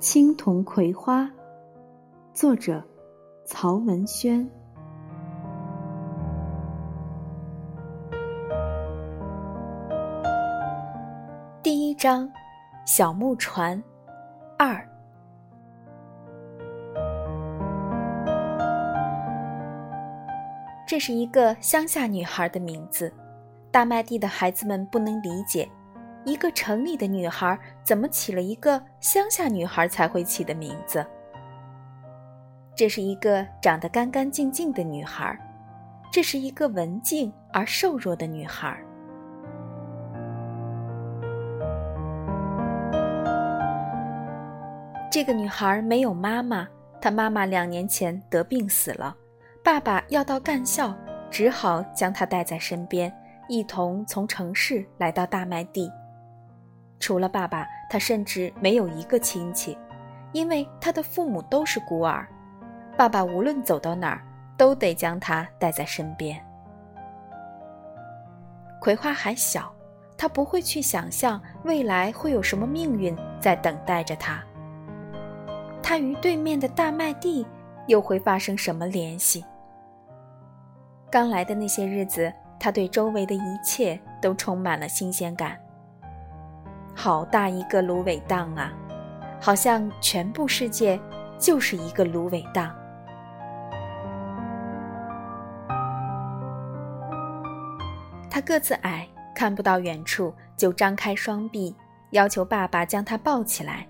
青铜葵花，作者曹文轩。第一章：小木船二。这是一个乡下女孩的名字，大麦地的孩子们不能理解。一个城里的女孩怎么起了一个乡下女孩才会起的名字？这是一个长得干干净净的女孩，这是一个文静而瘦弱的女孩。这个女孩没有妈妈，她妈妈两年前得病死了，爸爸要到干校，只好将她带在身边，一同从城市来到大麦地。除了爸爸，他甚至没有一个亲戚，因为他的父母都是孤儿。爸爸无论走到哪儿，都得将他带在身边。葵花还小，他不会去想象未来会有什么命运在等待着他。他与对面的大麦地又会发生什么联系？刚来的那些日子，他对周围的一切都充满了新鲜感。好大一个芦苇荡啊，好像全部世界就是一个芦苇荡。他个子矮，看不到远处，就张开双臂，要求爸爸将他抱起来。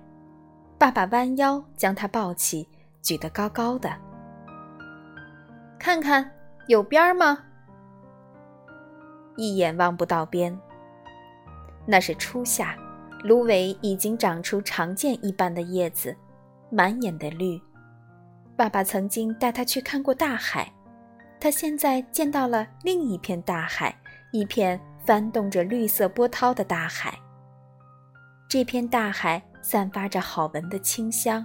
爸爸弯腰将他抱起，举得高高的。看看有边儿吗？一眼望不到边。那是初夏。芦苇已经长出长剑一般的叶子，满眼的绿。爸爸曾经带他去看过大海，他现在见到了另一片大海，一片翻动着绿色波涛的大海。这片大海散发着好闻的清香。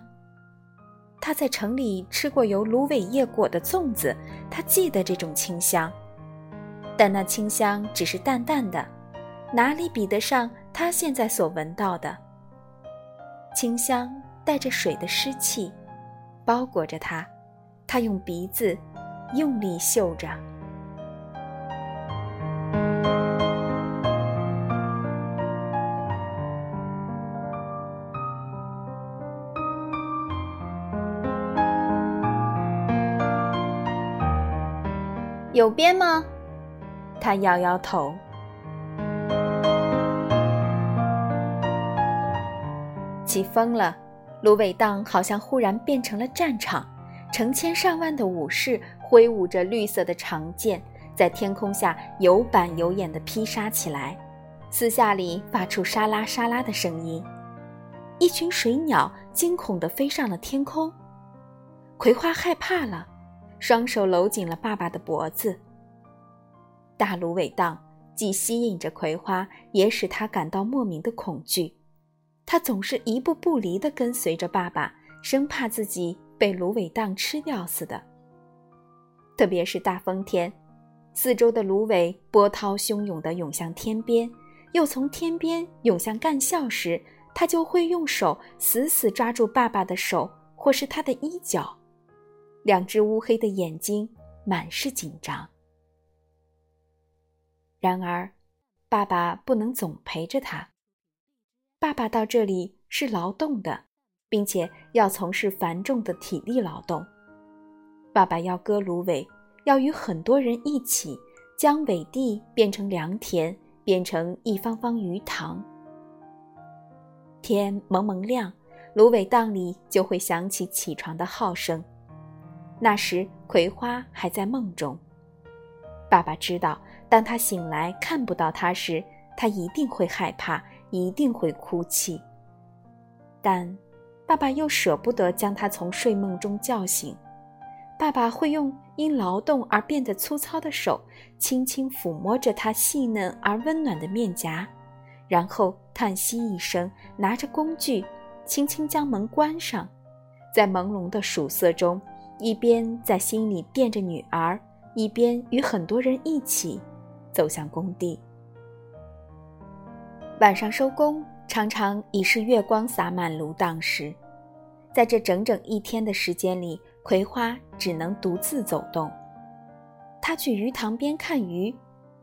他在城里吃过由芦苇叶裹的粽子，他记得这种清香，但那清香只是淡淡的，哪里比得上？他现在所闻到的清香，带着水的湿气，包裹着他。他用鼻子用力嗅着，有边吗？他摇摇头。起风了，芦苇荡好像忽然变成了战场，成千上万的武士挥舞着绿色的长剑，在天空下有板有眼地劈杀起来，四下里发出沙拉沙拉的声音。一群水鸟惊恐地飞上了天空，葵花害怕了，双手搂紧了爸爸的脖子。大芦苇荡既吸引着葵花，也使他感到莫名的恐惧。他总是一步不离地跟随着爸爸，生怕自己被芦苇荡吃掉似的。特别是大风天，四周的芦苇波涛汹涌地涌向天边，又从天边涌向干校时，他就会用手死死抓住爸爸的手，或是他的衣角，两只乌黑的眼睛满是紧张。然而，爸爸不能总陪着他。爸爸到这里是劳动的，并且要从事繁重的体力劳动。爸爸要割芦苇，要与很多人一起将苇地变成良田，变成一方方鱼塘。天蒙蒙亮，芦苇荡里就会响起起床的号声。那时葵花还在梦中。爸爸知道，当他醒来看不到他时，他一定会害怕。一定会哭泣，但爸爸又舍不得将他从睡梦中叫醒。爸爸会用因劳动而变得粗糙的手，轻轻抚摸着他细嫩而温暖的面颊，然后叹息一声，拿着工具，轻轻将门关上，在朦胧的曙色中，一边在心里惦着女儿，一边与很多人一起走向工地。晚上收工，常常已是月光洒满芦荡时，在这整整一天的时间里，葵花只能独自走动。他去鱼塘边看鱼，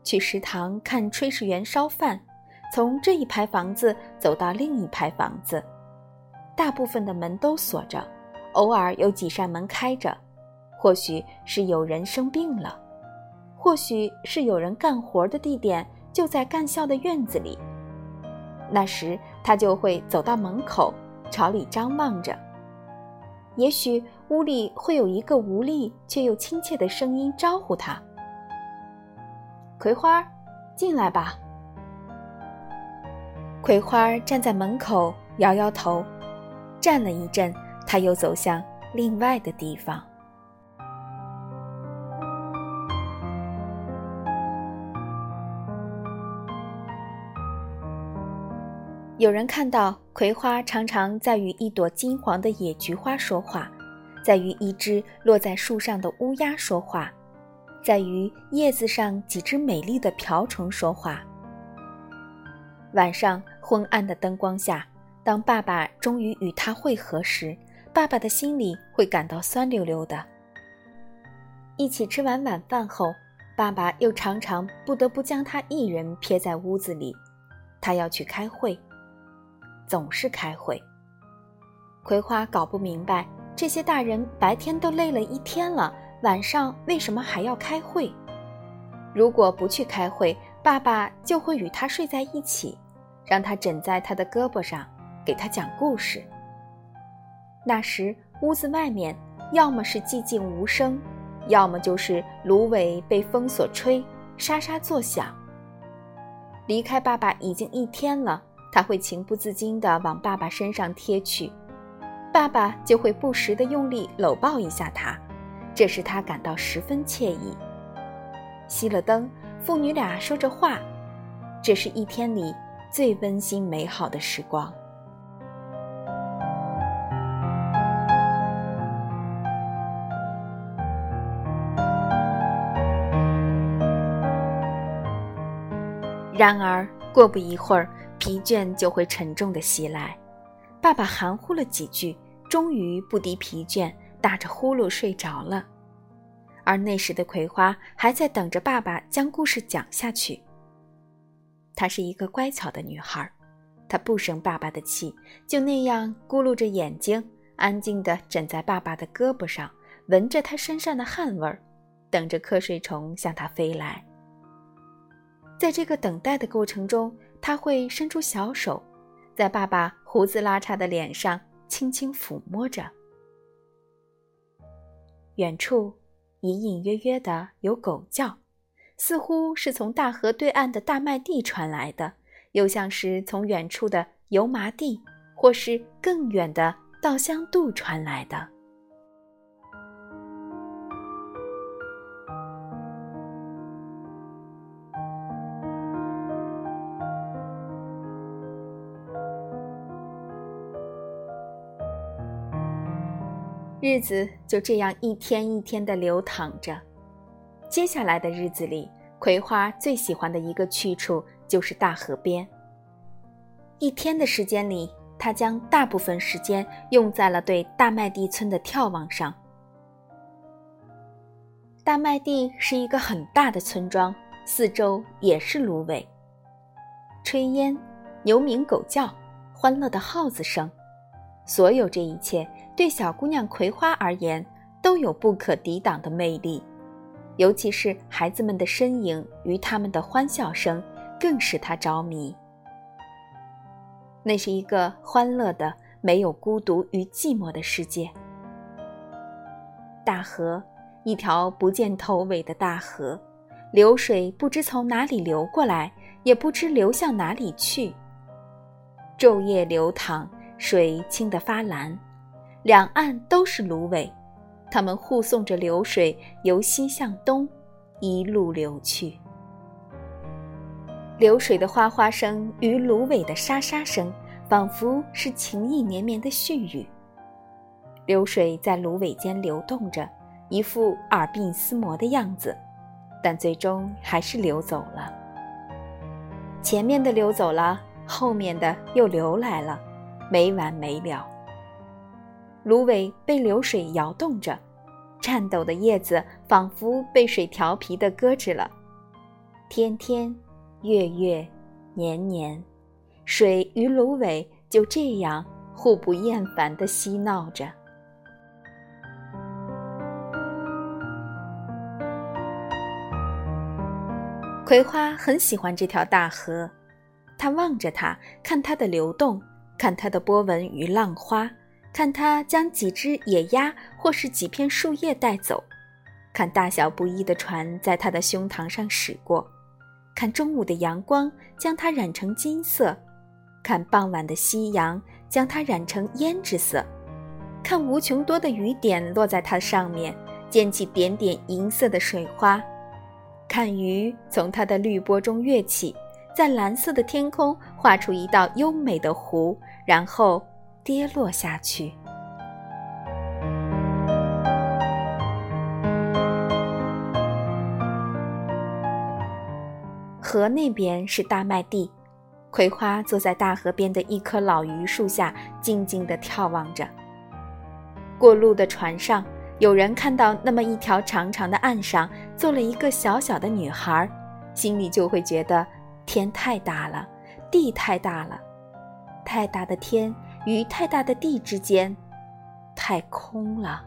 去食堂看炊事员烧饭，从这一排房子走到另一排房子，大部分的门都锁着，偶尔有几扇门开着，或许是有人生病了，或许是有人干活的地点就在干校的院子里。那时他就会走到门口，朝里张望着。也许屋里会有一个无力却又亲切的声音招呼他：“葵花，进来吧。”葵花站在门口摇摇头，站了一阵，他又走向另外的地方。有人看到葵花常常在与一朵金黄的野菊花说话，在与一只落在树上的乌鸦说话，在与叶子上几只美丽的瓢虫说话。晚上昏暗的灯光下，当爸爸终于与他会合时，爸爸的心里会感到酸溜溜的。一起吃完晚饭后，爸爸又常常不得不将他一人撇在屋子里，他要去开会。总是开会。葵花搞不明白，这些大人白天都累了一天了，晚上为什么还要开会？如果不去开会，爸爸就会与他睡在一起，让他枕在他的胳膊上，给他讲故事。那时屋子外面要么是寂静无声，要么就是芦苇被风所吹，沙沙作响。离开爸爸已经一天了。他会情不自禁地往爸爸身上贴去，爸爸就会不时地用力搂抱一下他，这使他感到十分惬意。熄了灯，父女俩说着话，这是一天里最温馨美好的时光。然而，过不一会儿。疲倦就会沉重的袭来，爸爸含糊了几句，终于不敌疲倦，打着呼噜睡着了。而那时的葵花还在等着爸爸将故事讲下去。她是一个乖巧的女孩，她不生爸爸的气，就那样咕噜着眼睛，安静地枕在爸爸的胳膊上，闻着他身上的汗味儿，等着瞌睡虫向他飞来。在这个等待的过程中，他会伸出小手，在爸爸胡子拉碴的脸上轻轻抚摸着。远处隐隐约约的有狗叫，似乎是从大河对岸的大麦地传来的，又像是从远处的油麻地，或是更远的稻香渡传来的。日子就这样一天一天的流淌着。接下来的日子里，葵花最喜欢的一个去处就是大河边。一天的时间里，他将大部分时间用在了对大麦地村的眺望上。大麦地是一个很大的村庄，四周也是芦苇。炊烟、牛鸣狗叫、欢乐的耗子声，所有这一切。对小姑娘葵花而言，都有不可抵挡的魅力，尤其是孩子们的身影与他们的欢笑声，更使她着迷。那是一个欢乐的、没有孤独与寂寞的世界。大河，一条不见头尾的大河，流水不知从哪里流过来，也不知流向哪里去。昼夜流淌，水清得发蓝。两岸都是芦苇，它们护送着流水由西向东，一路流去。流水的哗哗声与芦苇的沙沙声，仿佛是情意绵绵的絮语。流水在芦苇间流动着，一副耳鬓厮磨的样子，但最终还是流走了。前面的流走了，后面的又流来了，没完没了。芦苇被流水摇动着，颤抖的叶子仿佛被水调皮地搁置了。天天，月月，年年，水与芦苇就这样互不厌烦地嬉闹着。葵花很喜欢这条大河，它望着它，看它的流动，看它的波纹与浪花，看他将几只野鸭或是几片树叶带走，看大小不一的船在他的胸膛上驶过，看中午的阳光将它染成金色，看傍晚的夕阳将它染成胭脂色，看无穷多的雨点落在它上面，溅起点点银色的水花。看鱼从它的绿波中跃起，在蓝色的天空画出一道优美的弧，然后跌落下去。河那边是大麦地，葵花坐在大河边的一棵老榆树下，静静地眺望着。过路的船上。有人看到那么一条长长的岸上坐了一个小小的女孩，心里就会觉得天太大了，地太大了，太大的天与太大的地之间，太空了。